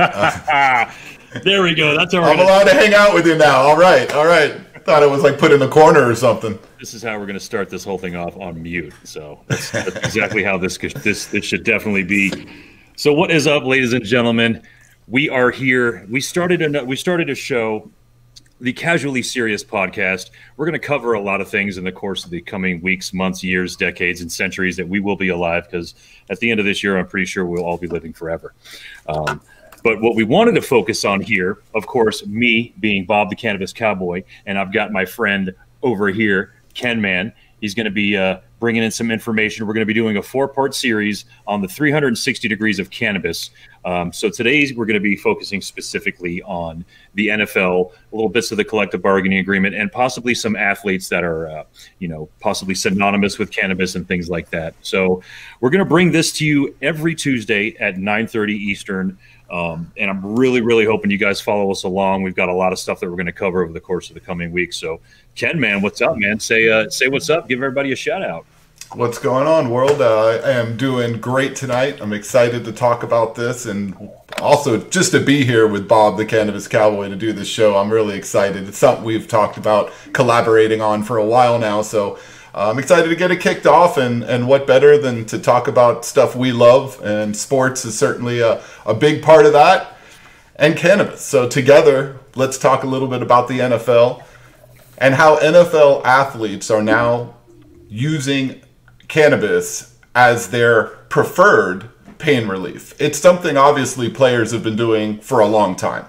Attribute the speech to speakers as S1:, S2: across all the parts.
S1: there we go. That's all right.
S2: I'm allowed to hang out with you now. All right, all right. Thought it was like put in the corner or something.
S1: This is how we're going to start this whole thing off on mute. So that's, that's exactly how this could, this this should definitely be. So what is up, ladies and gentlemen? We are here. We started a we started a show the Casually Serious podcast. We're going to cover a lot of things in the course of the coming weeks, months, years, decades, and centuries that we will be alive because at the end of this year, I'm pretty sure we'll all be living forever. Um, but what we wanted to focus on here, of course, me being Bob the Cannabis Cowboy, and I've got my friend over here, Ken Man. He's going to be uh, bringing in some information. We're going to be doing a four part series on the 360 degrees of cannabis. Um, so today we're going to be focusing specifically on the NFL, a little bits of the collective bargaining agreement, and possibly some athletes that are, uh, you know, possibly synonymous with cannabis and things like that. So we're going to bring this to you every Tuesday at 9:30 Eastern. Um, and I'm really, really hoping you guys follow us along. We've got a lot of stuff that we're going to cover over the course of the coming weeks. So, Ken, man, what's up, man? Say, uh, say what's up. Give everybody a shout out.
S2: What's going on, world? Uh, I am doing great tonight. I'm excited to talk about this and also just to be here with Bob, the Cannabis Cowboy, to do this show. I'm really excited. It's something we've talked about collaborating on for a while now. So I'm excited to get it kicked off. And, and what better than to talk about stuff we love? And sports is certainly a, a big part of that, and cannabis. So, together, let's talk a little bit about the NFL and how NFL athletes are now using cannabis as their preferred pain relief. It's something obviously players have been doing for a long time.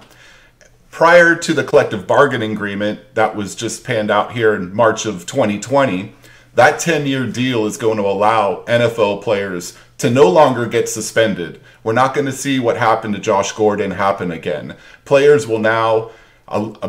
S2: Prior to the collective bargaining agreement that was just panned out here in March of 2020, that 10 year deal is going to allow NFL players to no longer get suspended. We're not going to see what happened to Josh Gordon happen again. Players will now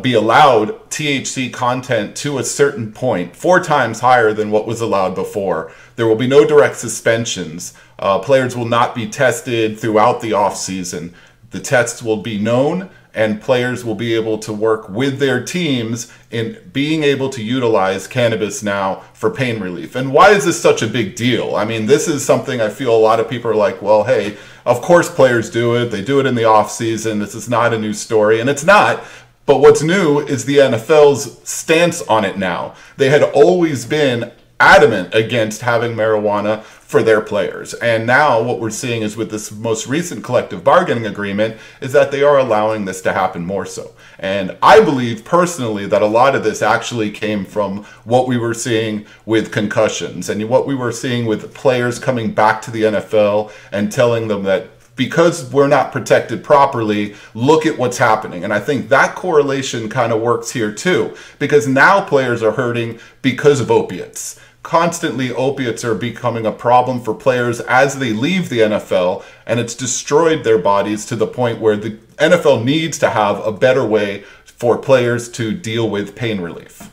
S2: be allowed THC content to a certain point, four times higher than what was allowed before. There will be no direct suspensions. Uh, players will not be tested throughout the off season. The tests will be known, and players will be able to work with their teams in being able to utilize cannabis now for pain relief. And why is this such a big deal? I mean, this is something I feel a lot of people are like, well, hey, of course players do it. They do it in the off season. This is not a new story, and it's not. But what's new is the NFL's stance on it now. They had always been adamant against having marijuana for their players. And now what we're seeing is with this most recent collective bargaining agreement is that they are allowing this to happen more so. And I believe personally that a lot of this actually came from what we were seeing with concussions and what we were seeing with players coming back to the NFL and telling them that because we're not protected properly, look at what's happening. And I think that correlation kind of works here too, because now players are hurting because of opiates. Constantly, opiates are becoming a problem for players as they leave the NFL, and it's destroyed their bodies to the point where the NFL needs to have a better way for players to deal with pain relief.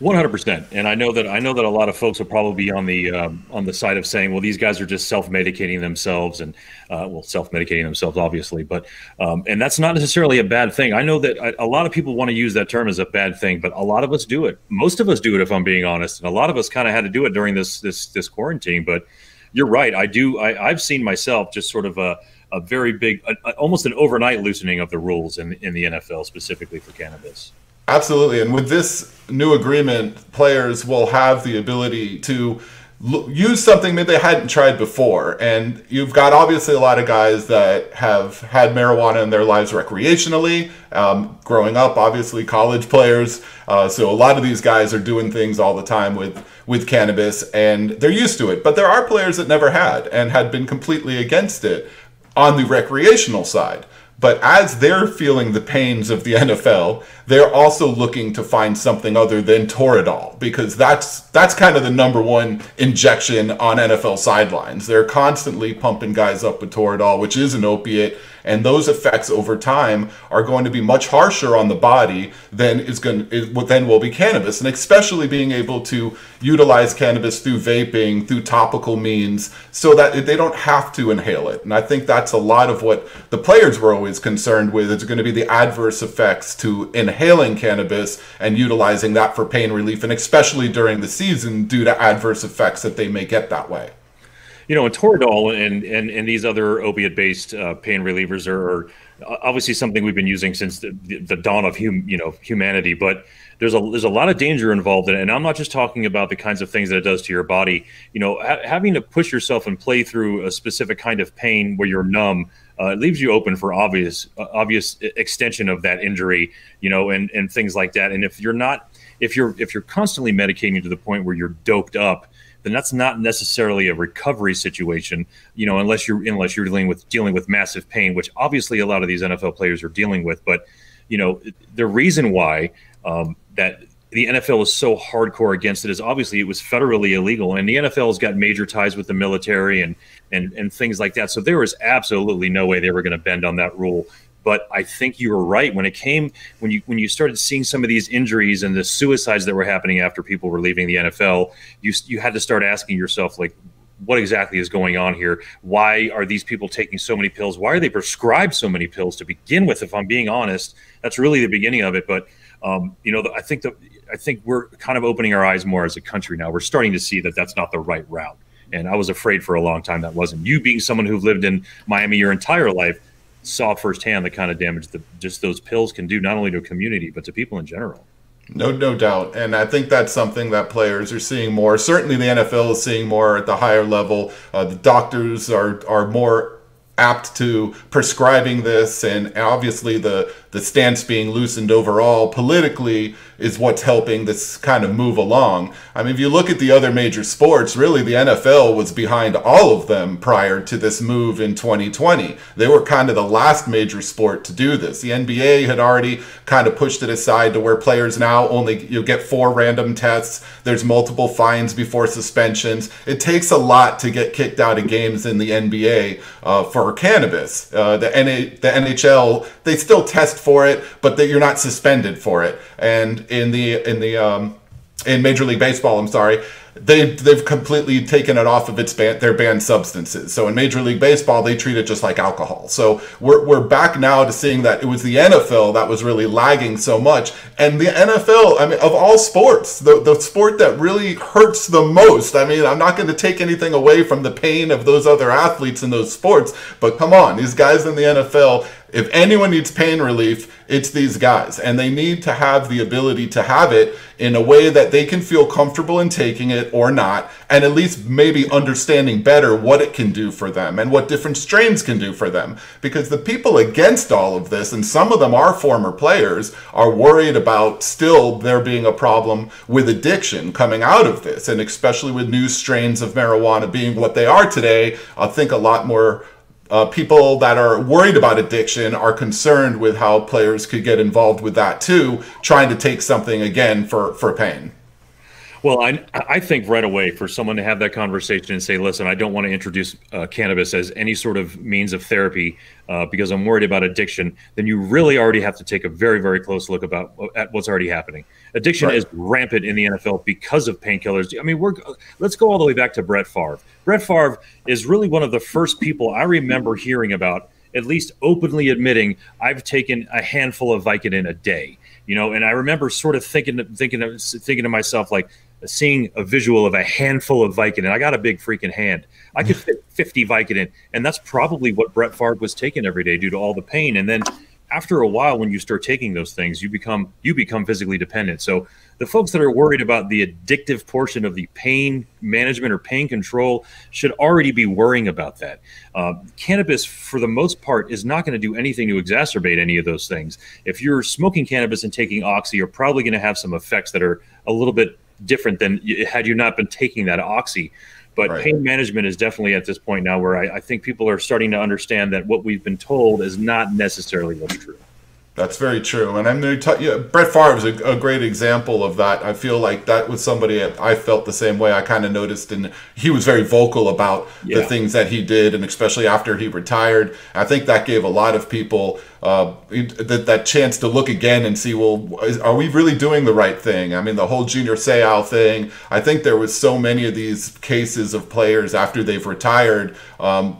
S1: One hundred percent, and I know that I know that a lot of folks will probably be on the um, on the side of saying, "Well, these guys are just self medicating themselves," and uh, well, self medicating themselves, obviously, but um, and that's not necessarily a bad thing. I know that a, lot of people want to use that term as a bad thing, but a lot of us do it. Most of us do it, if I'm being honest, and a lot of us kind of had to do it during this this this quarantine. But you're right, I do. I, I've seen myself just sort of a a very big, a, a, almost an overnight loosening of the rules in in the NFL specifically for cannabis.
S2: Absolutely. And with this new agreement, players will have the ability to l- use something that they hadn't tried before. And you've got obviously a lot of guys that have had marijuana in their lives recreationally, um, growing up, obviously, college players. Uh, so a lot of these guys are doing things all the time with, with cannabis and they're used to it. But there are players that never had and had been completely against it on the recreational side. But as they're feeling the pains of the NFL, they're also looking to find something other than Toradol because that's that's kind of the number one injection on NFL sidelines. They're constantly pumping guys up with Toradol, which is an opiate and those effects over time are going to be much harsher on the body than is going to, then will be cannabis, and especially being able to utilize cannabis through vaping, through topical means, so that they don't have to inhale it. And I think that's a lot of what the players were always concerned with. Is going to be the adverse effects to inhaling cannabis and utilizing that for pain relief, and especially during the season due to adverse effects that they may get that way.
S1: You know, and Toradol and and, and these other opiate-based uh, pain relievers are, are, obviously something we've been using since the, the dawn of hum, you know humanity. But there's a there's a lot of danger involved in it, and I'm not just talking about the kinds of things that it does to your body. You know, ha- having to push yourself and play through a specific kind of pain where you're numb. Uh, it leaves you open for obvious uh, obvious extension of that injury, you know, and and things like that. And if you're not if you're if you're constantly medicating to the point where you're doped up, then that's not necessarily a recovery situation, you know, unless you're unless you're dealing with dealing with massive pain, which obviously a lot of these NFL players are dealing with. But you know, the reason why um, that the NFL is so hardcore against it is obviously it was federally illegal, and the NFL has got major ties with the military and and and things like that. So there was absolutely no way they were going to bend on that rule. But I think you were right when it came when you when you started seeing some of these injuries and the suicides that were happening after people were leaving the NFL. You you had to start asking yourself like, what exactly is going on here? Why are these people taking so many pills? Why are they prescribed so many pills to begin with? If I'm being honest, that's really the beginning of it. But um, you know, I think that I think we're kind of opening our eyes more as a country now. We're starting to see that that's not the right route. And I was afraid for a long time that wasn't. You being someone who've lived in Miami your entire life, saw firsthand the kind of damage that just those pills can do, not only to a community but to people in general.
S2: No, no doubt, and I think that's something that players are seeing more. Certainly, the NFL is seeing more at the higher level. Uh, the doctors are are more apt to prescribing this, and obviously the the stance being loosened overall politically is what's helping this kind of move along. I mean, if you look at the other major sports, really the NFL was behind all of them prior to this move in 2020. They were kind of the last major sport to do this. The NBA had already kind of pushed it aside to where players now only you get four random tests. There's multiple fines before suspensions. It takes a lot to get kicked out of games in the NBA uh, for cannabis. Uh, the, NA, the NHL they still test for it, but that you're not suspended for it. And in the in the um, in Major League Baseball, I'm sorry, they they've completely taken it off of its ban, their banned substances. So in Major League Baseball, they treat it just like alcohol. So we're we're back now to seeing that it was the NFL that was really lagging so much, and the NFL, I mean, of all sports, the the sport that really hurts the most. I mean, I'm not going to take anything away from the pain of those other athletes in those sports, but come on, these guys in the NFL if anyone needs pain relief, it's these guys. And they need to have the ability to have it in a way that they can feel comfortable in taking it or not, and at least maybe understanding better what it can do for them and what different strains can do for them. Because the people against all of this, and some of them are former players, are worried about still there being a problem with addiction coming out of this, and especially with new strains of marijuana being what they are today, I think a lot more uh, people that are worried about addiction are concerned with how players could get involved with that too, trying to take something again for, for pain.
S1: Well, I, I think right away for someone to have that conversation and say, listen, I don't want to introduce uh, cannabis as any sort of means of therapy uh, because I'm worried about addiction, then you really already have to take a very, very close look about at what's already happening. Addiction right. is rampant in the NFL because of painkillers. I mean, we're let's go all the way back to Brett Favre. Brett Favre is really one of the first people I remember hearing about, at least openly admitting, I've taken a handful of Vicodin a day. You know, and I remember sort of thinking, thinking, thinking to myself, like, seeing a visual of a handful of Vicodin. I got a big freaking hand. I could fit 50 Vicodin. And that's probably what Brett Favre was taking every day due to all the pain. And then after a while, when you start taking those things, you become you become physically dependent. So the folks that are worried about the addictive portion of the pain management or pain control should already be worrying about that. Uh, cannabis, for the most part, is not going to do anything to exacerbate any of those things. If you're smoking cannabis and taking oxy, you're probably going to have some effects that are a little bit different than had you not been taking that oxy. But right. pain management is definitely at this point now where I, I think people are starting to understand that what we've been told is not necessarily what's true.
S2: That's very true, and I'm going to tell you, Brett Favre is a, a, great example of that. I feel like that was somebody I felt the same way. I kind of noticed, and he was very vocal about yeah. the things that he did, and especially after he retired. I think that gave a lot of people uh, that, that chance to look again and see, well, is, are we really doing the right thing? I mean, the whole Junior Seau thing. I think there was so many of these cases of players after they've retired. Um,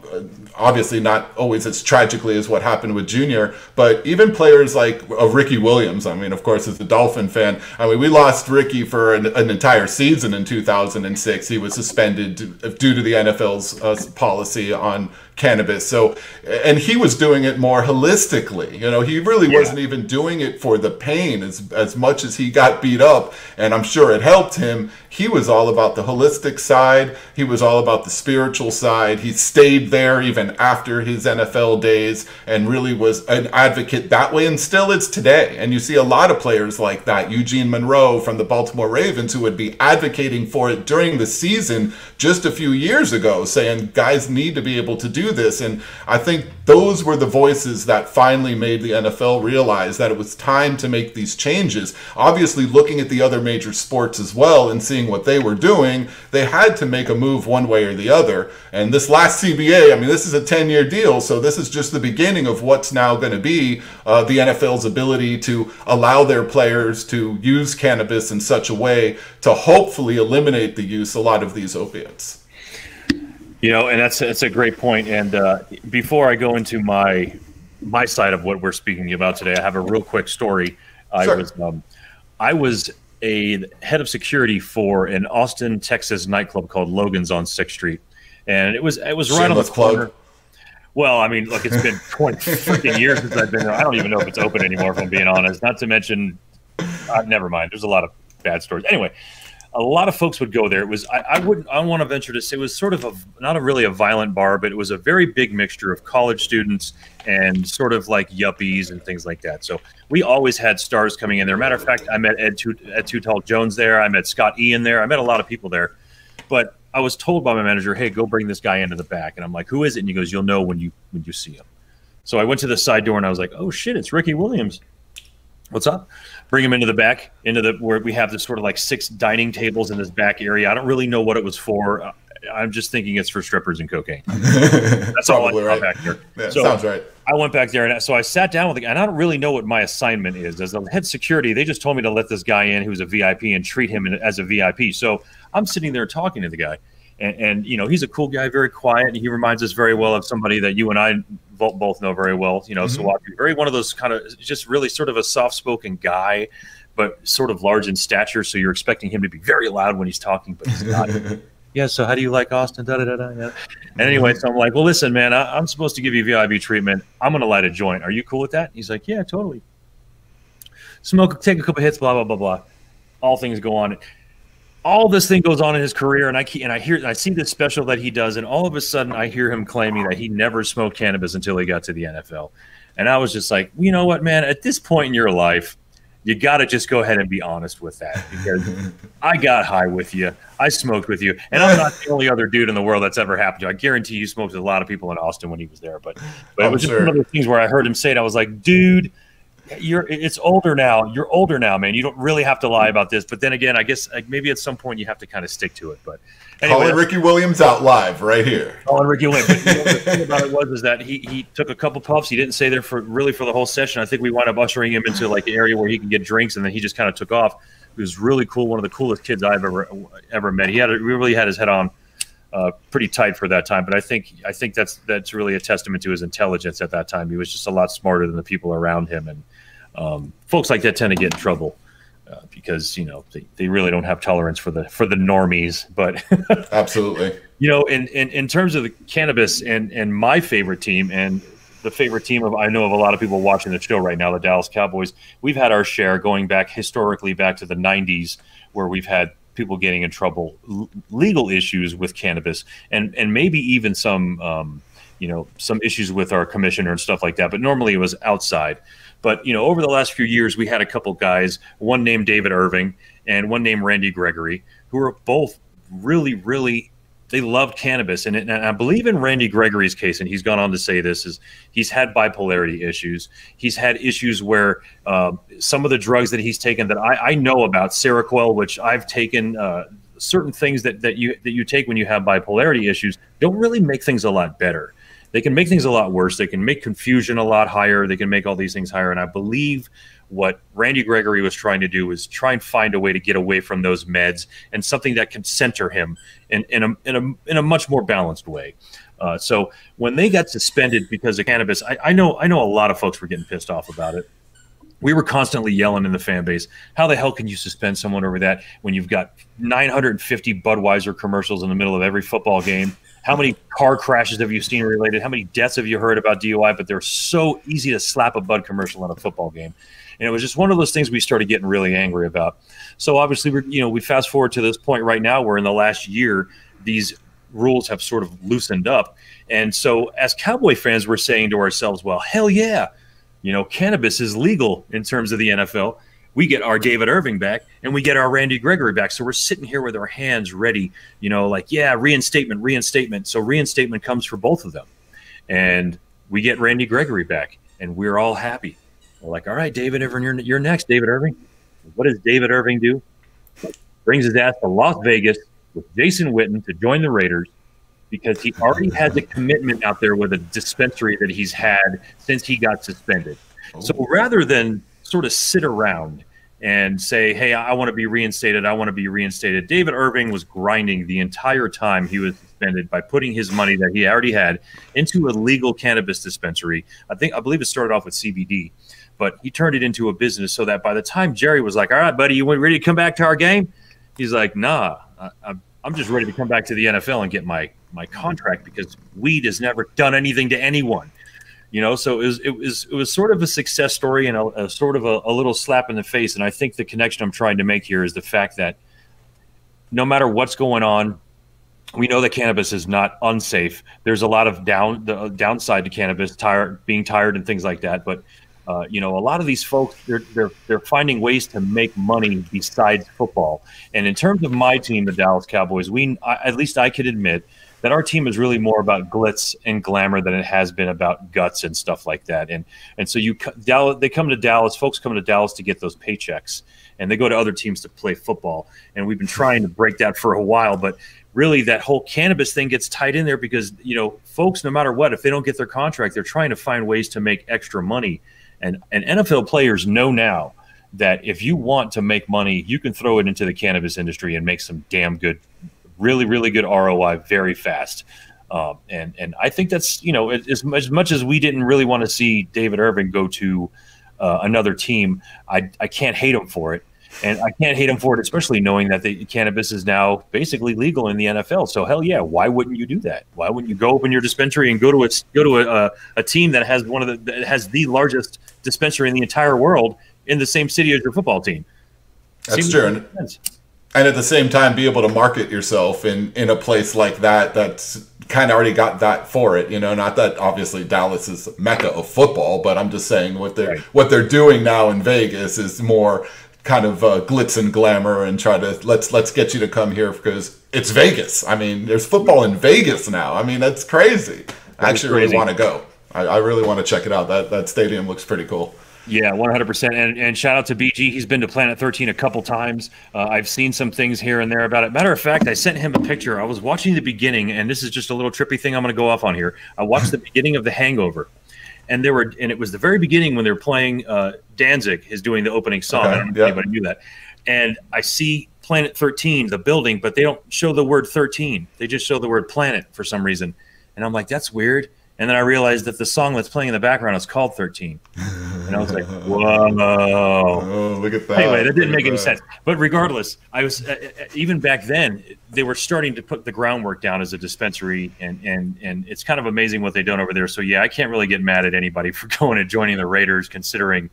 S2: obviously, not always as tragically as what happened with Junior, but even players like uh, Ricky Williams. I mean, of course, as a Dolphin fan, I mean, we lost Ricky for an, an entire season in 2006. He was suspended due to the NFL's uh, policy on cannabis. So, and he was doing it more holistically. You know, he really yeah. wasn't even doing it for the pain as as much as he got beat up, and I'm sure it helped him. He was all about the holistic side. He was all about the spiritual side. He stayed there even after his NFL days and really was an advocate that way and still is today. And you see a lot of players like that. Eugene Monroe from the Baltimore Ravens who would be advocating for it during the season just a few years ago saying guys need to be able to do this. And I think those were the voices that finally made the NFL realize that it was time to make these changes. Obviously, looking at the other major sports as well and seeing what they were doing, they had to make a move one way or the other. And this last CBA, I mean, this is a 10 year deal, so this is just the beginning of what's now going to be uh, the NFL's ability to allow their players to use cannabis in such a way to hopefully eliminate the use a lot of these opiates.
S1: You know, and that's that's a great point. And uh, before I go into my my side of what we're speaking about today, I have a real quick story. I was um, I was a head of security for an Austin, Texas nightclub called Logan's on Sixth Street, and it was it was right Shameless on the corner. Plug. Well, I mean, look, it's been 20 freaking years since I've been there. I don't even know if it's open anymore, if I'm being honest. Not to mention, uh, never mind. There's a lot of bad stories. Anyway, a lot of folks would go there. It was I, I wouldn't I want to venture to say it was sort of a not a really a violent bar, but it was a very big mixture of college students and sort of like yuppies and things like that. So we always had stars coming in there. Matter of fact, I met Ed Too, Ed Jones there. I met Scott Ian there. I met a lot of people there, but I was told by my manager, "Hey, go bring this guy into the back." And I'm like, "Who is it?" And he goes, "You'll know when you when you see him." So I went to the side door and I was like, "Oh shit, it's Ricky Williams." What's up? Bring him into the back, into the where we have this sort of like six dining tables in this back area. I don't really know what it was for. Uh, I'm just thinking it's for strippers and cocaine. That's all I right. back there.
S2: Yeah, so sounds right.
S1: I went back there, and so I sat down with the guy, and I don't really know what my assignment is. As the head security, they just told me to let this guy in who's a VIP and treat him as a VIP. So I'm sitting there talking to the guy, and, and you know he's a cool guy, very quiet, and he reminds us very well of somebody that you and I both know very well. You know, mm hmm very one of those kind of just really sort of a soft spoken guy, but sort of large in stature. So you're expecting him to be very loud when he's talking, but he's not. yeah. So how do you like Austin? Da, da, da, da, yeah. And anyway, so I'm like, well, listen, man, I, am supposed to give you VIB treatment. I'm going to light a joint. Are you cool with that? He's like, yeah, totally. Smoke, take a couple hits, blah blah blah blah. All things go on all this thing goes on in his career, and I and I hear I see this special that he does, and all of a sudden I hear him claiming that he never smoked cannabis until he got to the NFL, and I was just like, you know what, man? At this point in your life, you got to just go ahead and be honest with that because I got high with you, I smoked with you, and I'm not the only other dude in the world that's ever happened to. You. I guarantee you smoked with a lot of people in Austin when he was there, but but it oh, was just one of those things where I heard him say it. I was like, dude you're it's older now. You're older now, man. You don't really have to lie about this. But then again, I guess like, maybe at some point you have to kind of stick to it. But
S2: anyway, calling Ricky Williams out live right here.
S1: Calling Ricky Williams. But, you know, the thing about it was is that he he took a couple puffs. He didn't stay there for really for the whole session. I think we wound up ushering him into like an area where he can get drinks, and then he just kind of took off. He was really cool. One of the coolest kids I've ever ever met. He had a, really had his head on. Uh, pretty tight for that time, but I think I think that's that's really a testament to his intelligence at that time. He was just a lot smarter than the people around him, and um, folks like that tend to get in trouble uh, because you know they, they really don't have tolerance for the for the normies. But
S2: absolutely,
S1: you know, in, in in terms of the cannabis and and my favorite team and the favorite team of I know of a lot of people watching the show right now, the Dallas Cowboys. We've had our share going back historically back to the '90s, where we've had people getting in trouble, l- legal issues with cannabis, and and maybe even some. Um, you know some issues with our commissioner and stuff like that but normally it was outside but you know, over the last few years, we had a couple guys, one named David Irving and one named Randy Gregory, who are both really, really they loved cannabis. And, and, i believe in randy gregory's case and he's gone on to say this is he's had bipolarity issues. He's had issues where uh, some of the drugs that he's taken that i, I know about seroquel which i've taken uh, certain things that, that you that you take when you have bipolarity issues don't really make things a lot better they can make things a lot worse. They can make confusion a lot higher. They can make all these things higher. And I believe what Randy Gregory was trying to do was try and find a way to get away from those meds and something that can center him in, in, a, in, a, in a much more balanced way. Uh, so when they got suspended because of cannabis, I, I, know I know a lot of folks were getting pissed off about it. we were constantly yelling in the fan base, how the hell can you suspend someone over that when you've got 950 Budweiser commercials in the middle of every football game? How many car crashes have you seen related? How many deaths have you heard about DUI? But they're so easy to slap a Bud commercial on a football game. And it was just one of those things we started getting really angry about. So obviously, we're, you know, we fast forward to this point right now where in the last year, these rules have sort of loosened up. And so as Cowboy fans, we're saying to ourselves, well, hell yeah you know, cannabis is legal in terms of the NFL. We get our David Irving back and we get our Randy Gregory back. So we're sitting here with our hands ready, you know, like, yeah, reinstatement, reinstatement. So reinstatement comes for both of them. And we get Randy Gregory back and we're all happy. We're like, all right, David Irving, you're, you're next, David Irving. What does David Irving do? Brings his ass to Las Vegas with Jason Witten to join the Raiders because he already has a commitment out there with a dispensary that he's had since he got suspended. Oh. So rather than sort of sit around and say, "Hey, I want to be reinstated. I want to be reinstated," David Irving was grinding the entire time he was suspended by putting his money that he already had into a legal cannabis dispensary. I think I believe it started off with CBD, but he turned it into a business so that by the time Jerry was like, "All right, buddy, you ready to come back to our game?" He's like, "Nah, I, I'm just ready to come back to the NFL and get my my contract because weed has never done anything to anyone. You know, so it was it was it was sort of a success story and a, a sort of a, a little slap in the face. And I think the connection I'm trying to make here is the fact that no matter what's going on, we know that cannabis is not unsafe. There's a lot of down the downside to cannabis, tired, being tired, and things like that. But uh, you know, a lot of these folks they're they're they're finding ways to make money besides football. And in terms of my team, the Dallas Cowboys, we I, at least I could admit that our team is really more about glitz and glamour than it has been about guts and stuff like that. And and so you Dallas, they come to Dallas, folks come to Dallas to get those paychecks, and they go to other teams to play football. And we've been trying to break that for a while, but really that whole cannabis thing gets tied in there because you know folks, no matter what, if they don't get their contract, they're trying to find ways to make extra money. And and NFL players know now that if you want to make money, you can throw it into the cannabis industry and make some damn good really, really good ROI very fast. Um, and and I think that's you know as, as much as we didn't really want to see David Irving go to uh, another team, I I can't hate him for it, and I can't hate him for it, especially knowing that the cannabis is now basically legal in the NFL. So hell yeah, why wouldn't you do that? Why wouldn't you go open your dispensary and go to a go to a, a team that has one of the that has the largest dispensary in the entire world in the same city as your football team?
S2: That's Seems true and at the same time be able to market yourself in in a place like that that's kind of already got that for it you know? Not that obviously dallas is mecca of football but i'm just saying what they're right. what they're doing now in vegas is more kind of uh, glitz and glamour and try to let's let's get you to come here because it's vegas. I mean there's football in vegas now. I mean that's crazy. I actually crazy. really want to go. I, I really want to check it out. That that stadium looks pretty cool
S1: yeah, 100%. And, and shout out to BG. He's been to Planet 13 a couple times. Uh, I've seen some things here and there about it. Matter of fact, I sent him a picture. I was watching the beginning, and this is just a little trippy thing I'm going to go off on here. I watched the beginning of The Hangover. And there were, and it was the very beginning when they were playing. Uh, Danzig is doing the opening song. Okay, I don't know if anybody knew that. And I see Planet 13, the building, but they don't show the word 13. They just show the word planet for some reason. And I'm like, that's weird. And then I realized that the song that's playing in the background is called 13. And I was like, whoa.
S2: Oh, look at that.
S1: Anyway, that didn't make any that. sense. But regardless, I was, uh, uh, even back then, they were starting to put the groundwork down as a dispensary. And, and, and it's kind of amazing what they've done over there. So, yeah, I can't really get mad at anybody for going and joining the Raiders, considering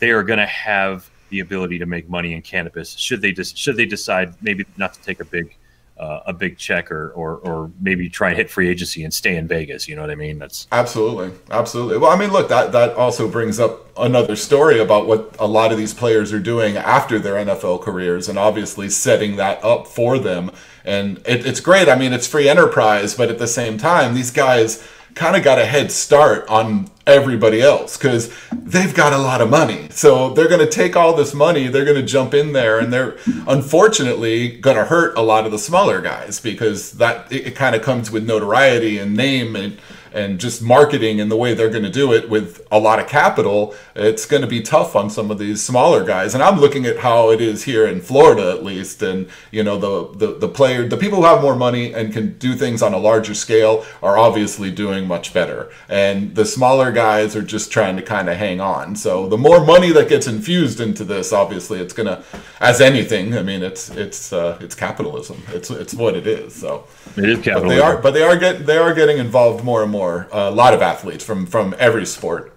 S1: they are going to have the ability to make money in cannabis. Should they just, should they decide maybe not to take a big uh, a big check or, or or maybe try and hit free agency and stay in Vegas. You know what I mean? That's
S2: absolutely, absolutely. Well, I mean, look, that that also brings up another story about what a lot of these players are doing after their NFL careers, and obviously setting that up for them. And it, it's great. I mean, it's free enterprise, but at the same time, these guys kind of got a head start on everybody else because they've got a lot of money. So they're going to take all this money, they're going to jump in there, and they're unfortunately going to hurt a lot of the smaller guys because that it, it kind of comes with notoriety and name and and just marketing and the way they're going to do it with a lot of capital, it's going to be tough on some of these smaller guys. And I'm looking at how it is here in Florida, at least, and you know the the the player, the people who have more money and can do things on a larger scale are obviously doing much better, and the smaller guys are just trying to kind of hang on. So the more money that gets infused into this, obviously, it's gonna, as anything. I mean, it's it's uh, it's capitalism. It's it's what it is. So
S1: it is capitalism.
S2: But they are but they are get they are getting involved more and more. A lot of athletes from from every sport.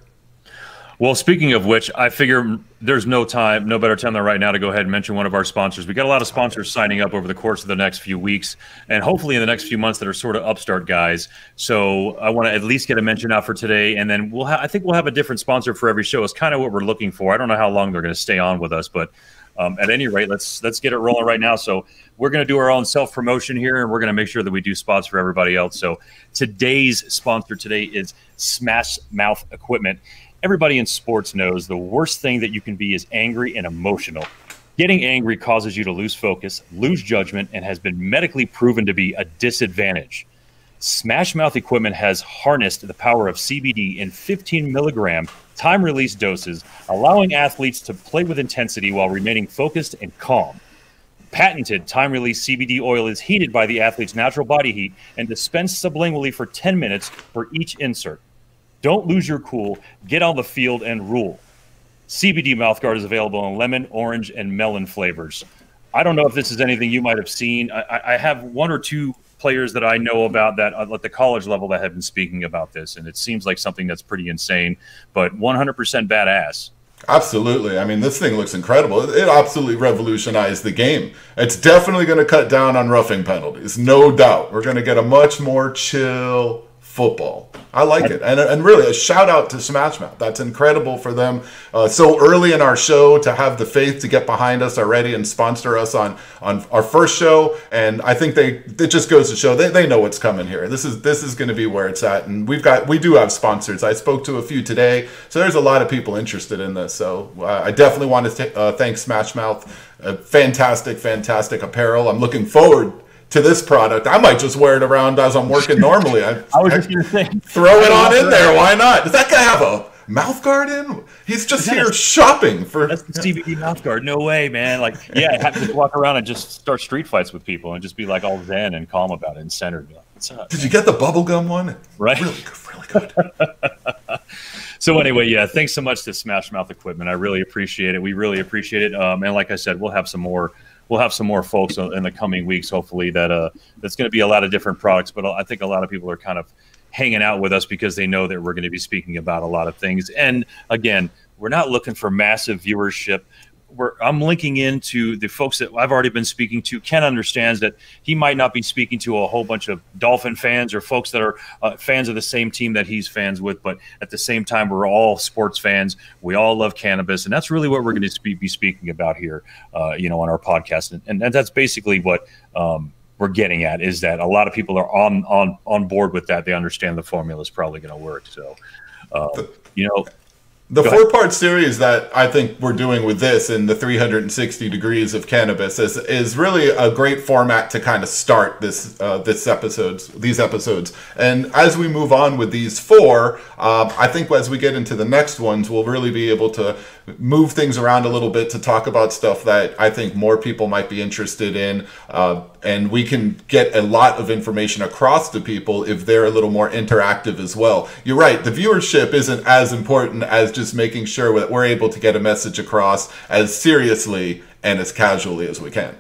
S1: Well, speaking of which, I figure there's no time, no better time than right now to go ahead and mention one of our sponsors. We got a lot of sponsors signing up over the course of the next few weeks, and hopefully in the next few months that are sort of upstart guys. So I want to at least get a mention out for today, and then we'll. Ha- I think we'll have a different sponsor for every show. It's kind of what we're looking for. I don't know how long they're going to stay on with us, but um, at any rate, let's let's get it rolling right now. So we're going to do our own self promotion here, and we're going to make sure that we do spots for everybody else. So today's sponsor today is Smash Mouth Equipment. Everybody in sports knows the worst thing that you can be is angry and emotional. Getting angry causes you to lose focus, lose judgment, and has been medically proven to be a disadvantage. Smash Mouth Equipment has harnessed the power of CBD in 15 milligram time release doses, allowing athletes to play with intensity while remaining focused and calm. Patented time release CBD oil is heated by the athlete's natural body heat and dispensed sublingually for 10 minutes for each insert. Don't lose your cool, get on the field and rule. CBD mouthguard is available in lemon, orange, and melon flavors. I don't know if this is anything you might have seen. I, I have one or two players that I know about that uh, at the college level that have been speaking about this, and it seems like something that's pretty insane, but 100% badass.
S2: Absolutely. I mean, this thing looks incredible. It absolutely revolutionized the game. It's definitely going to cut down on roughing penalties, no doubt. We're going to get a much more chill football. I like it, and and really a shout out to Smash Mouth. That's incredible for them uh, so early in our show to have the faith to get behind us already and sponsor us on on our first show. And I think they it just goes to show they, they know what's coming here. This is this is going to be where it's at, and we've got we do have sponsors. I spoke to a few today, so there's a lot of people interested in this. So uh, I definitely want to t- uh, thank Smash Mouth. fantastic, fantastic apparel. I'm looking forward to this product. I might just wear it around as I'm working normally. I,
S1: I was just going to say,
S2: throw it on in there. Why not? Does that guy have a mouth guard in? He's just here shopping for.
S1: That's the CBD mouth guard. No way, man. Like, yeah, I have to walk around and just start street fights with people and just be like all zen and calm about it and centered.
S2: What's up? Did man? you get the bubblegum one?
S1: Right.
S2: Really good. Really good.
S1: so anyway, yeah, thanks so much to Smash Mouth Equipment. I really appreciate it. We really appreciate it. Um, and like I said, we'll have some more we'll have some more folks in the coming weeks, hopefully that uh, that's going to be a lot of different products. But I think a lot of people are kind of hanging out with us because they know that we're going to be speaking about a lot of things. And again, we're not looking for massive viewership we're, I'm linking into the folks that I've already been speaking to. Ken understands that he might not be speaking to a whole bunch of Dolphin fans or folks that are uh, fans of the same team that he's fans with, but at the same time, we're all sports fans. We all love cannabis, and that's really what we're going to be speaking about here, uh, you know, on our podcast, and, and that's basically what. Um, we're getting at is that a lot of people are on on on board with that. They understand the formula is probably going to work. So, uh, you know,
S2: the four part series that I think we're doing with this and the 360 degrees of cannabis is, is really a great format to kind of start this uh, this episodes these episodes. And as we move on with these four, uh, I think as we get into the next ones, we'll really be able to move things around a little bit to talk about stuff that I think more people might be interested in. Uh, and we can get a lot of information across to people if they're a little more interactive as well. You're right, the viewership isn't as important as just making sure that we're able to get a message across as seriously and as casually as we can.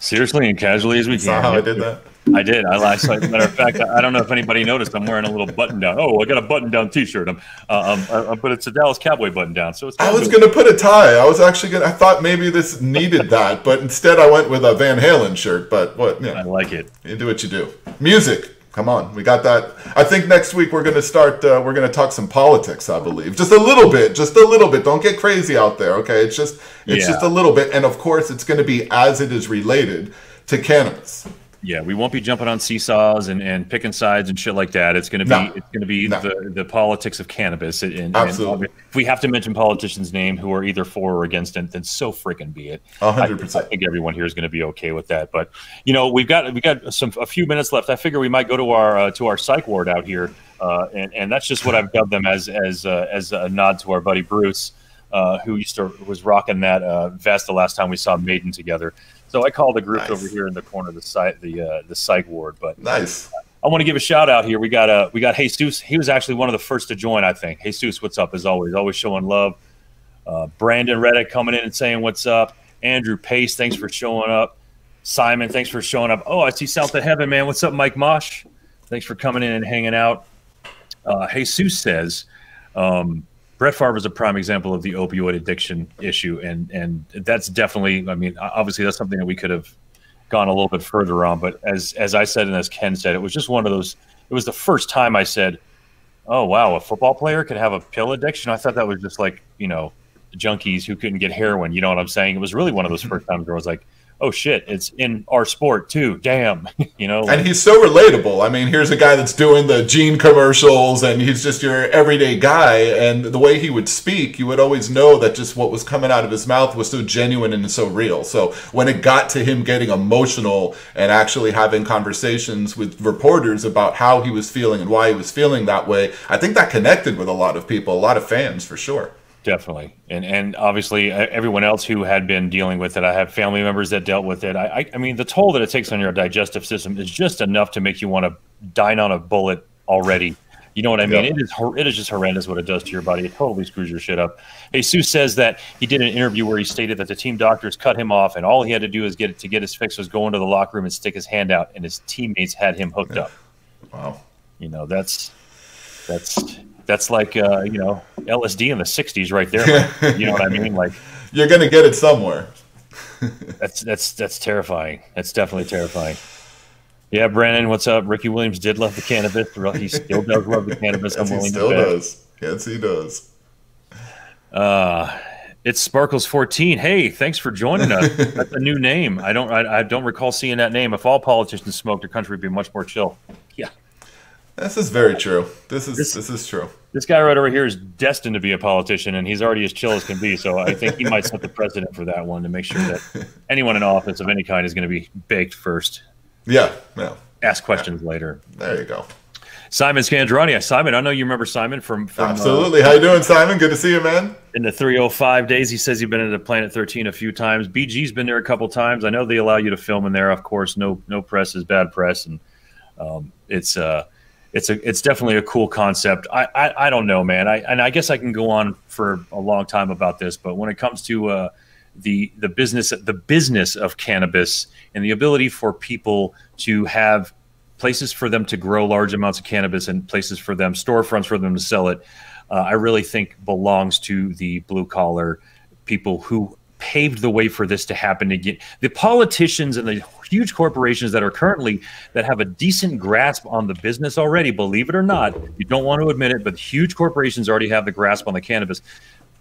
S1: Seriously and casually as we can.
S2: Saw how I did that?
S1: I did. I last. Matter of fact, I don't know if anybody noticed. I'm wearing a little button down. Oh, I got a button down T-shirt. I'm, uh, um, uh, but it's a Dallas Cowboy button down. So it's.
S2: I was going to put a tie. I was actually going. to I thought maybe this needed that, but instead I went with a Van Halen shirt. But what? Yeah,
S1: I like it.
S2: You do what you do. Music. Come on, we got that. I think next week we're going to start. Uh, we're going to talk some politics. I believe just a little bit, just a little bit. Don't get crazy out there, okay? It's just, it's yeah. just a little bit, and of course, it's going to be as it is related to cannabis.
S1: Yeah, we won't be jumping on seesaws and, and picking sides and shit like that. It's going to be
S2: No.
S1: it's to be
S2: No.
S1: the, the politics of cannabis. And, and
S2: Absolutely.
S1: if we have to mention politicians' name who are either for or against it, then so freaking be it.
S2: Hundred
S1: I-
S2: percent.
S1: I think everyone here is going to be okay with that. But you know, we've got we got some a few minutes left. I figure we might go to our uh, to our psych ward out here, uh, and and that's just what I've dubbed them as as uh, as a nod to our buddy Bruce, uh, who used to was rocking that uh, vest the last time we saw Maiden together. So I call the group
S2: Nice.
S1: over here in the corner of the site the uh, the psych ward. But
S2: Nice.
S1: I want to give a shout out here. We got uh, we got Jesus. He was actually one of the first to join. I think Jesus. What's up? As always, always showing love. Uh, Brandon Reddick coming in and saying what's up. Andrew Pace, thanks for showing up. Simon, thanks for showing up. Oh, I see South of Heaven, man. What's up, Mike Mosh? Thanks for coming in and hanging out. Uh, Jesus says, um, Brett Favre is a prime example of the opioid addiction issue, and and that's definitely. I mean, obviously, that's something that we could have gone a little bit further on. But as as I said and as Ken said, it was just one of those. It was the first time I said, "Oh wow, a football player could have a pill addiction." I thought that was just like you know, junkies who couldn't get heroin. You know what I'm saying? It was really one of those first times where I was like, "Oh shit, it's in our sport too." Damn, you know.
S2: And he's so relatable. I mean, here's a guy that's doing the jean commercials and he's just your everyday guy. And the way he would speak, you would always know that just what was coming out of his mouth was so genuine and so real. So when it got to him getting emotional and actually having conversations with reporters about how he was feeling and why he was feeling that way, I think that connected with a lot of people, a lot of fans for sure.
S1: Definitely, and and obviously everyone else who had been dealing with it. I have family members that dealt with it. I, I, I mean, the toll that it takes on your digestive system is just enough to make you want to dine on a bullet already. You know what I mean?
S2: Yeah.
S1: It is it is just horrendous what it does to your body. It totally screws your shit up. Jesus says that he did an interview where he stated that the team doctors cut him off, and all he had to do is get to get his fix was go into the locker room and stick his hand out, and his teammates had him hooked up.
S2: Wow.
S1: You know, that's that's that's like uh, you know LSD in the '60s, right there. you know what I mean? Like
S2: You're going to get it somewhere.
S1: that's that's that's terrifying. That's definitely terrifying. Yeah, Brandon, what's up? Ricky Williams did love the cannabis. He still does love the cannabis. I'm
S2: Yes, he
S1: willing
S2: still
S1: to bet.
S2: does. Yes, he does.
S1: Uh, it's Sparkles 14. Hey, thanks for joining us. That's a new name. I don't I, I don't recall seeing that name. If all politicians smoked, the country would be much more chill. Yeah.
S2: This is very true. This is
S1: This-
S2: this is true.
S1: This guy right over here is destined to be a politician, and he's already as chill as can be. So I think he might set the precedent for that one to make sure that anyone in office of any kind is going to be baked first,
S2: Yeah, yeah.
S1: ask questions later.
S2: There you go.
S1: Simon Scandrani, Simon, I know you remember Simon from, from uh,
S2: Absolutely. How you doing, Simon? Good to see you, man.
S1: in the 305 days. He says you've been into Planet 13 a few times. BG's been there a couple times. I know they allow you to film in there. Of course, no no press is bad press, and um, it's uh it's a it's definitely a cool concept. I, I I don't know, man. I and I guess I can go on for a long time about this, but when it comes to uh, the the business the business of cannabis and the ability for people to have places for them to grow large amounts of cannabis and places for them storefronts for them to sell it uh, i really think belongs to the blue collar people who paved the way for this to happen again. the politicians and the huge corporations that are currently that have a decent grasp on the business already believe it or not you don't want to admit it but huge corporations already have the grasp on the cannabis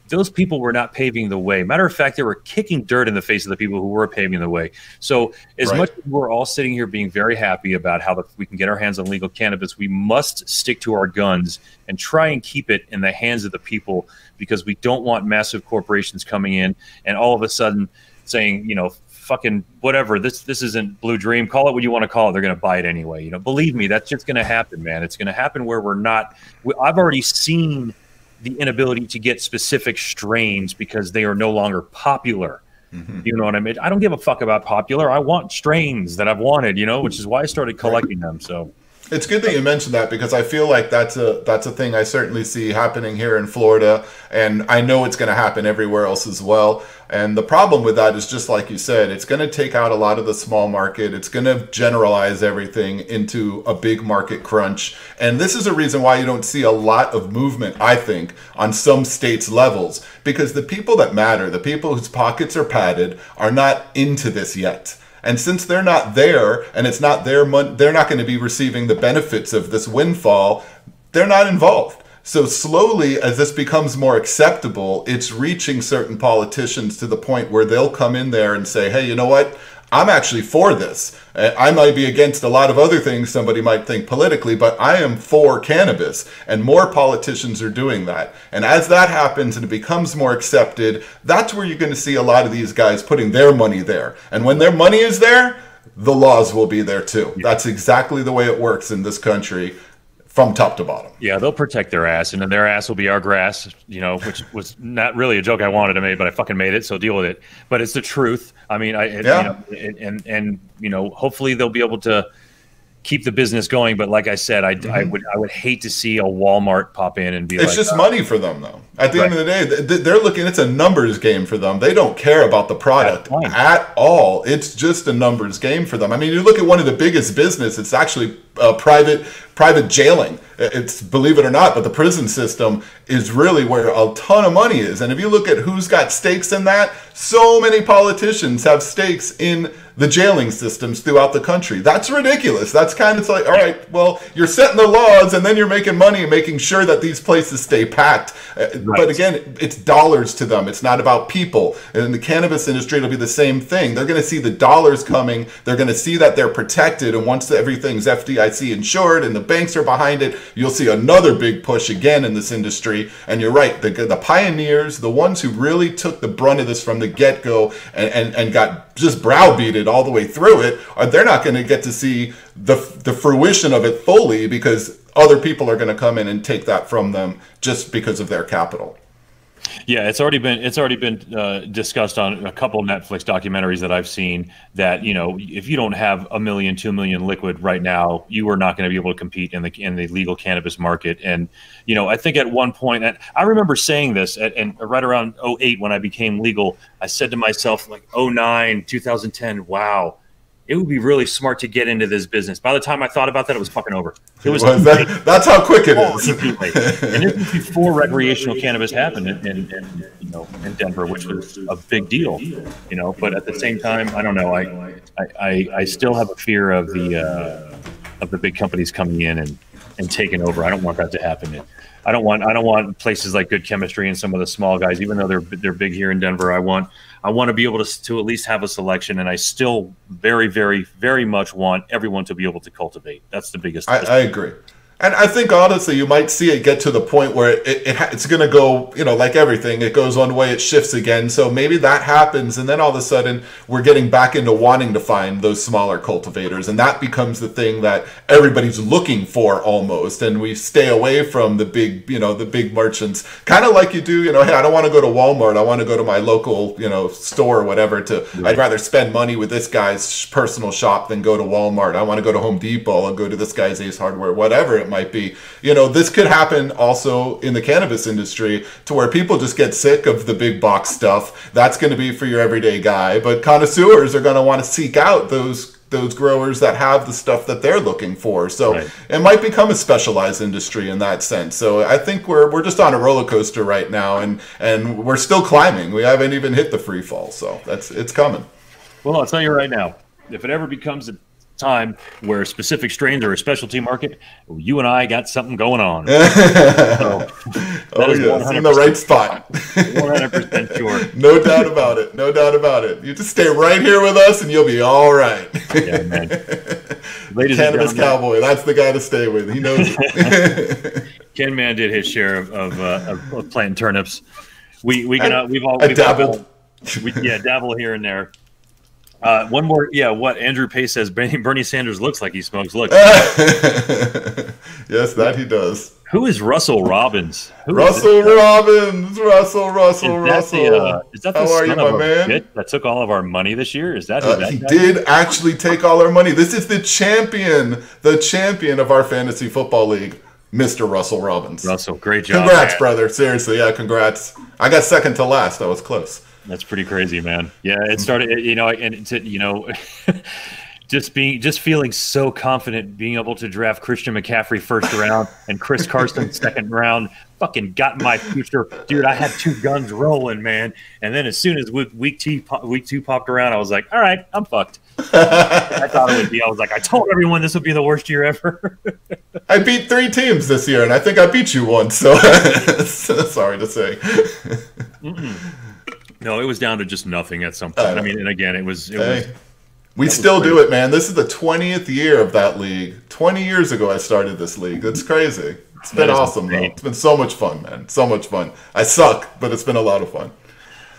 S1: those people were not paving the way. Matter of fact, they were kicking dirt in the face of the people who were paving the way. So, as
S2: Right.
S1: much as we're all sitting here being very happy about how the, we can get our hands on legal cannabis, we must stick to our guns and try and keep it in the hands of the people because we don't want massive corporations coming in and all of a sudden saying, you know, fucking whatever this this isn't blue dream call it what you want to call it they're going to buy it anyway you know believe me that's just going to happen man it's going to happen where we're not we, i've already seen the inability to get specific strains because they are no longer popular. Mm-hmm. You know what I mean? I don't give a fuck about popular. I want strains that I've wanted, you know, which is why I started collecting them. So
S2: It's good that you mentioned that because I feel like that's a that's a thing I certainly see happening here in Florida, and I know it's going to happen everywhere else as well. And the problem with that is just like you said, it's going to take out a lot of the small market. It's going to generalize everything into a big market crunch. And this is a reason why you don't see a lot of movement, I think, on some states' levels because the people that matter, the people whose pockets are padded, are not into this yet. And since they're not there and it's not their money, they're not going to be receiving the benefits of this windfall, they're not involved. So slowly, as this becomes more acceptable, it's reaching certain politicians to the point where they'll come in there and say, hey, you know what? I'm actually for this. Uh, I might be against a lot of other things somebody might think politically, but I am for cannabis, and more politicians are doing that. And as that happens and it becomes more accepted, that's where you're going to see a lot of these guys putting their money there. And when their money is there, the laws will be there too. That's exactly the way it works in this country from top to bottom.
S1: Yeah, they'll protect their ass, and then their ass will be our grass. You know, which was not really a joke I wanted to make, but I fucking made it, so deal with it. But it's the truth. I mean, I yeah. You know, and and you know, hopefully they'll be able to keep the business going. But like I said, I, mm-hmm. I would I would hate to see a Walmart pop in and be.
S2: It's
S1: like,
S2: just money for them, though. At the right. end of the day, they're looking. It's a numbers game for them. They don't care about the product at all. It's just a numbers game for them. I mean, you look at one of the biggest business. It's actually uh, private private jailing. It's believe it or not, but the prison system is really where a ton of money is. And if you look at who's got stakes in that, so many politicians have stakes in the jailing systems throughout the country. That's ridiculous. That's kind of like, all right, well, you're setting the laws and then you're making money and making sure that these places stay packed. Uh, right. But again, it's dollars to them. It's not about people. And in the cannabis industry, it'll be the same thing. They're going to see the dollars coming. They're going to see that they're protected. And once everything's FDIC insured and the banks are behind it, you'll see another big push again in this industry. And you're right, the, the pioneers, the ones who really took the brunt of this from the get go and, and, and got just browbeated all the way through it, are they're not going to get to see the, the fruition of it fully because other people are going to come in and take that from them just because of their capital.
S1: Yeah, it's already been it's already been uh, discussed on a couple Netflix documentaries that I've seen. That you know, if you don't have a million, two million liquid right now, you are not going to be able to compete in the in the legal cannabis market. And you know, I think at one point, and I remember saying this, at, and right around 08 when I became legal, I said to myself like 09, 2010, wow it would be really smart to get into this business. By the time I thought about that, it was fucking over. It was,
S2: that, that's how quick it is.
S1: and this was before recreational cannabis happened in, in, in, you know in Denver, which was a big deal. You know, but at the same time, I don't know. I I, I still have a fear of the uh, of the big companies coming in and, and taken over. I don't want that to happen. I don't want I don't want places like Good Chemistry and some of the small guys, even though they're they're big here in Denver. I want I want to be able to, to at least have a selection, and I still very, very, very much want everyone to be able to cultivate. That's the biggest.
S2: I, I agree. And I think honestly, you might see it get to the point where it, it, it's going to go, you know, like everything, it goes one way, it shifts again. So maybe that happens, and then all of a sudden we're getting back into wanting to find those smaller cultivators, and that becomes the thing that everybody's looking for almost. And we stay away from the big, you know, the big merchants, kind of like you do, you know, hey, I don't want to go to Walmart, I want to go to my local, you know, store or whatever. To right. I'd rather spend money with this guy's personal shop than go to Walmart. I want to go to Home Depot and go to this guy's Ace Hardware, whatever it might be. You know, this could happen also in the cannabis industry to where people just get sick of the big box stuff. That's going to be for your everyday guy, but connoisseurs are going to want to seek out those those growers that have the stuff that they're looking for. So right. it might become a specialized industry in that sense. So I think we're we're just on a roller coaster right now and and we're still climbing. We haven't even hit the free fall. So that's it's coming.
S1: Well, I'll tell you right now, if it ever becomes a time where specific strains are a specialty market, you and I got something going on. so,
S2: oh, yes, in the right spot.
S1: 100% sure.
S2: no doubt about it. No doubt about it. You just stay right here with us and you'll be all right.
S1: yeah, man.
S2: Ladies Cannabis Cowboy, that's the guy to stay with. He knows it.
S1: Ken Man did his share of, of, uh, of, planting turnips. We, we gonna, we've all,
S2: we've dabbled.
S1: All, we, yeah, dabble here and there. Uh, one more, yeah. What Andrew Pace says, Bernie Sanders looks like he smokes. Look,
S2: yes, that he does.
S1: Who is Russell Robbins? Who
S2: Russell Robbins, Russell, Russell, is Russell. The, uh,
S1: is that the How are you, my man? that took all of our money this year? Is that, uh,
S2: that he did actually take all our money? This is the champion, the champion of our fantasy football league. Mr. Russell Robbins.
S1: Russell, great job.
S2: Congrats, man. brother. Seriously, yeah, congrats. I got second to last. I was close.
S1: That's pretty crazy, man. Yeah, it started, you know, and to, you know, just being, just feeling so confident, being able to draft Christian McCaffrey first round and Chris Carson second round, fucking got my future, dude. I had two guns rolling, man. And then as soon as week, week two, week two popped around, I was like, all right, I'm fucked. I thought it would be. I was like, I told everyone this would be the worst year ever.
S2: I beat three teams this year, and I think I beat you once. So sorry to say.
S1: Mm-mm. No, it was down to just nothing at some point. I, I mean, and again, it was it hey. was
S2: We still do it, man. This is the 20th year of that league. 20 years ago, I started this league. That's crazy. It's been awesome, though. It's been so much fun, man. So much fun. I suck, but it's been a lot of fun.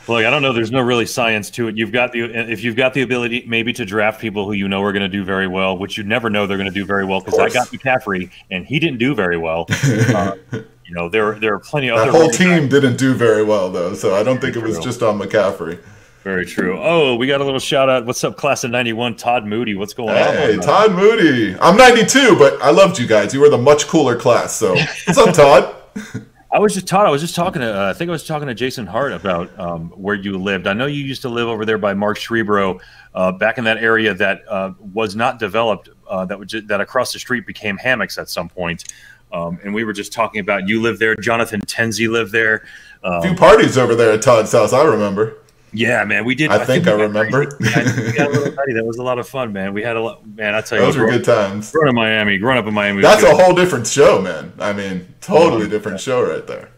S1: Look, I don't know. There's no really science to it. You've got the if you've got the ability maybe to draft people who you know are going to do very well, which you never know they're going to do very well. Because I got McCaffrey and he didn't do very well. uh, you know, there there are plenty of
S2: that whole team guys. didn't do very well though. So I don't think it was just on McCaffrey.
S1: Very true. Oh, we got a little shout out. What's up, class of 91? Todd Moody. What's going
S2: hey,
S1: on?
S2: Hey, Todd Moody. I'm 92, but I loved you guys. You were the much cooler class. So, what's up, Todd?
S1: I was just Todd. I was just talking to. Uh, I think I was talking to Jason Hart about um, where you lived. I know you used to live over there by Mark Schrebro, uh, back in that area that uh, was not developed. Uh, that was that across the street became hammocks at some point. Um, and we were just talking about you lived there. Jonathan Tenzi lived there.
S2: Um, a few parties over there at Todd's house. I remember.
S1: Yeah, man, we did.
S2: I, I think, think I remember.
S1: that was a lot of fun, man. We had a lot, man. I tell you,
S2: those were good times.
S1: Growing up in Miami, growing up in Miami.
S2: That's a whole different show, man. I mean, totally different show right there.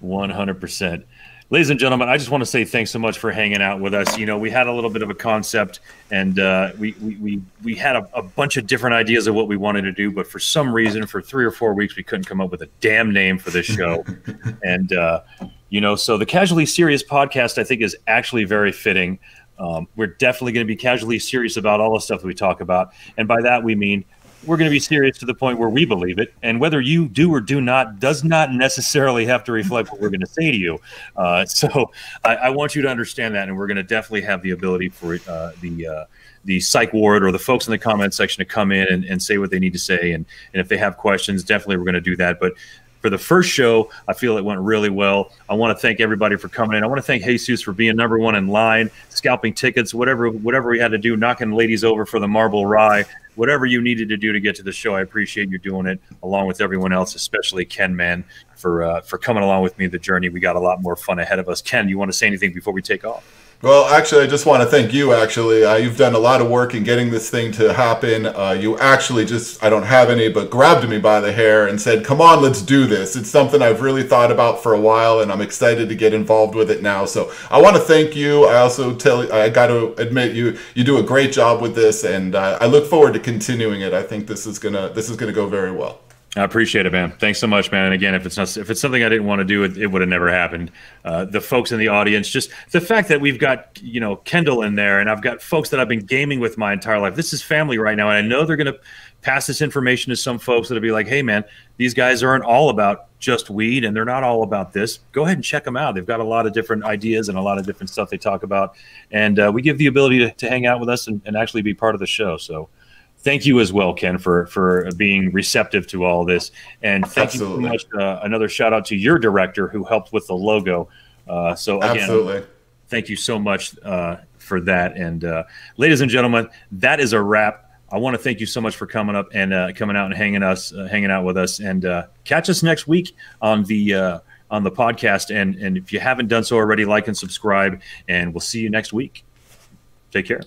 S1: One hundred percent. Ladies and gentlemen, I just want to say thanks so much for hanging out with us. You know, we had a little bit of a concept, and uh, we, we we we had a, a bunch of different ideas of what we wanted to do, but for some reason, for three or four weeks, we couldn't come up with a damn name for this show. and uh, you know, so the Casually Serious podcast, I think, is actually very fitting. Um, we're definitely going to be casually serious about all the stuff that we talk about. And by that, we mean we're going to be serious to the point where we believe it. And whether you do or do not does not necessarily have to reflect what we're going to say to you. Uh, so I, I, want you to understand that. And we're going to definitely have the ability for uh, the, uh, the psych ward or the folks in the comment section to come in and, and say what they need to say. And, and if they have questions, definitely we're going to do that. But for the first show, I feel it went really well. I want to thank everybody for coming in. I want to thank Jesus for being number one in line, scalping tickets, whatever whatever we had to do, knocking ladies over for the Marble Rye, whatever you needed to do to get to the show. I appreciate you doing it, along with everyone else, especially Ken Man for uh, for coming along with me the journey. We got a lot more fun ahead of us. Ken, you want to say anything before we take off?
S2: Well, actually, I just want to thank you. Actually, uh, you've done a lot of work in getting this thing to happen. Uh, you actually just—I don't have any, but grabbed me by the hair and said, "Come on, let's do this." It's something I've really thought about for a while, and I'm excited to get involved with it now. So I want to thank you. I also tell—I got to admit you you do a great job with this, and uh, I look forward to continuing it. I think this is gonna this is gonna go very well.
S1: I appreciate it, man. Thanks so much, man. And again, if it's not, if it's something I didn't want to do, it, it would have never happened. Uh, the folks in the audience, just the fact that we've got you know Kendall in there, and I've got folks that I've been gaming with my entire life. This is family right now, and I know they're going to pass this information to some folks that'll be like, "Hey, man, these guys aren't all about just weed, and they're not all about this. Go ahead and check them out. They've got a lot of different ideas and a lot of different stuff they talk about, and uh, we give the ability to, to hang out with us and, and actually be part of the show. So." Thank you as well, Ken, for for being receptive to all this, and thank Absolutely. you so much. Uh, another shout out to your director who helped with the logo. Uh, so again, Absolutely. thank you so much uh, for that. And uh, ladies and gentlemen, that is a wrap. I want to thank you so much for coming up and uh, coming out and hanging us, uh, hanging out with us, and catch us next week on the on the podcast. And and if you haven't done so already, like and subscribe, and we'll see you next week. Take care.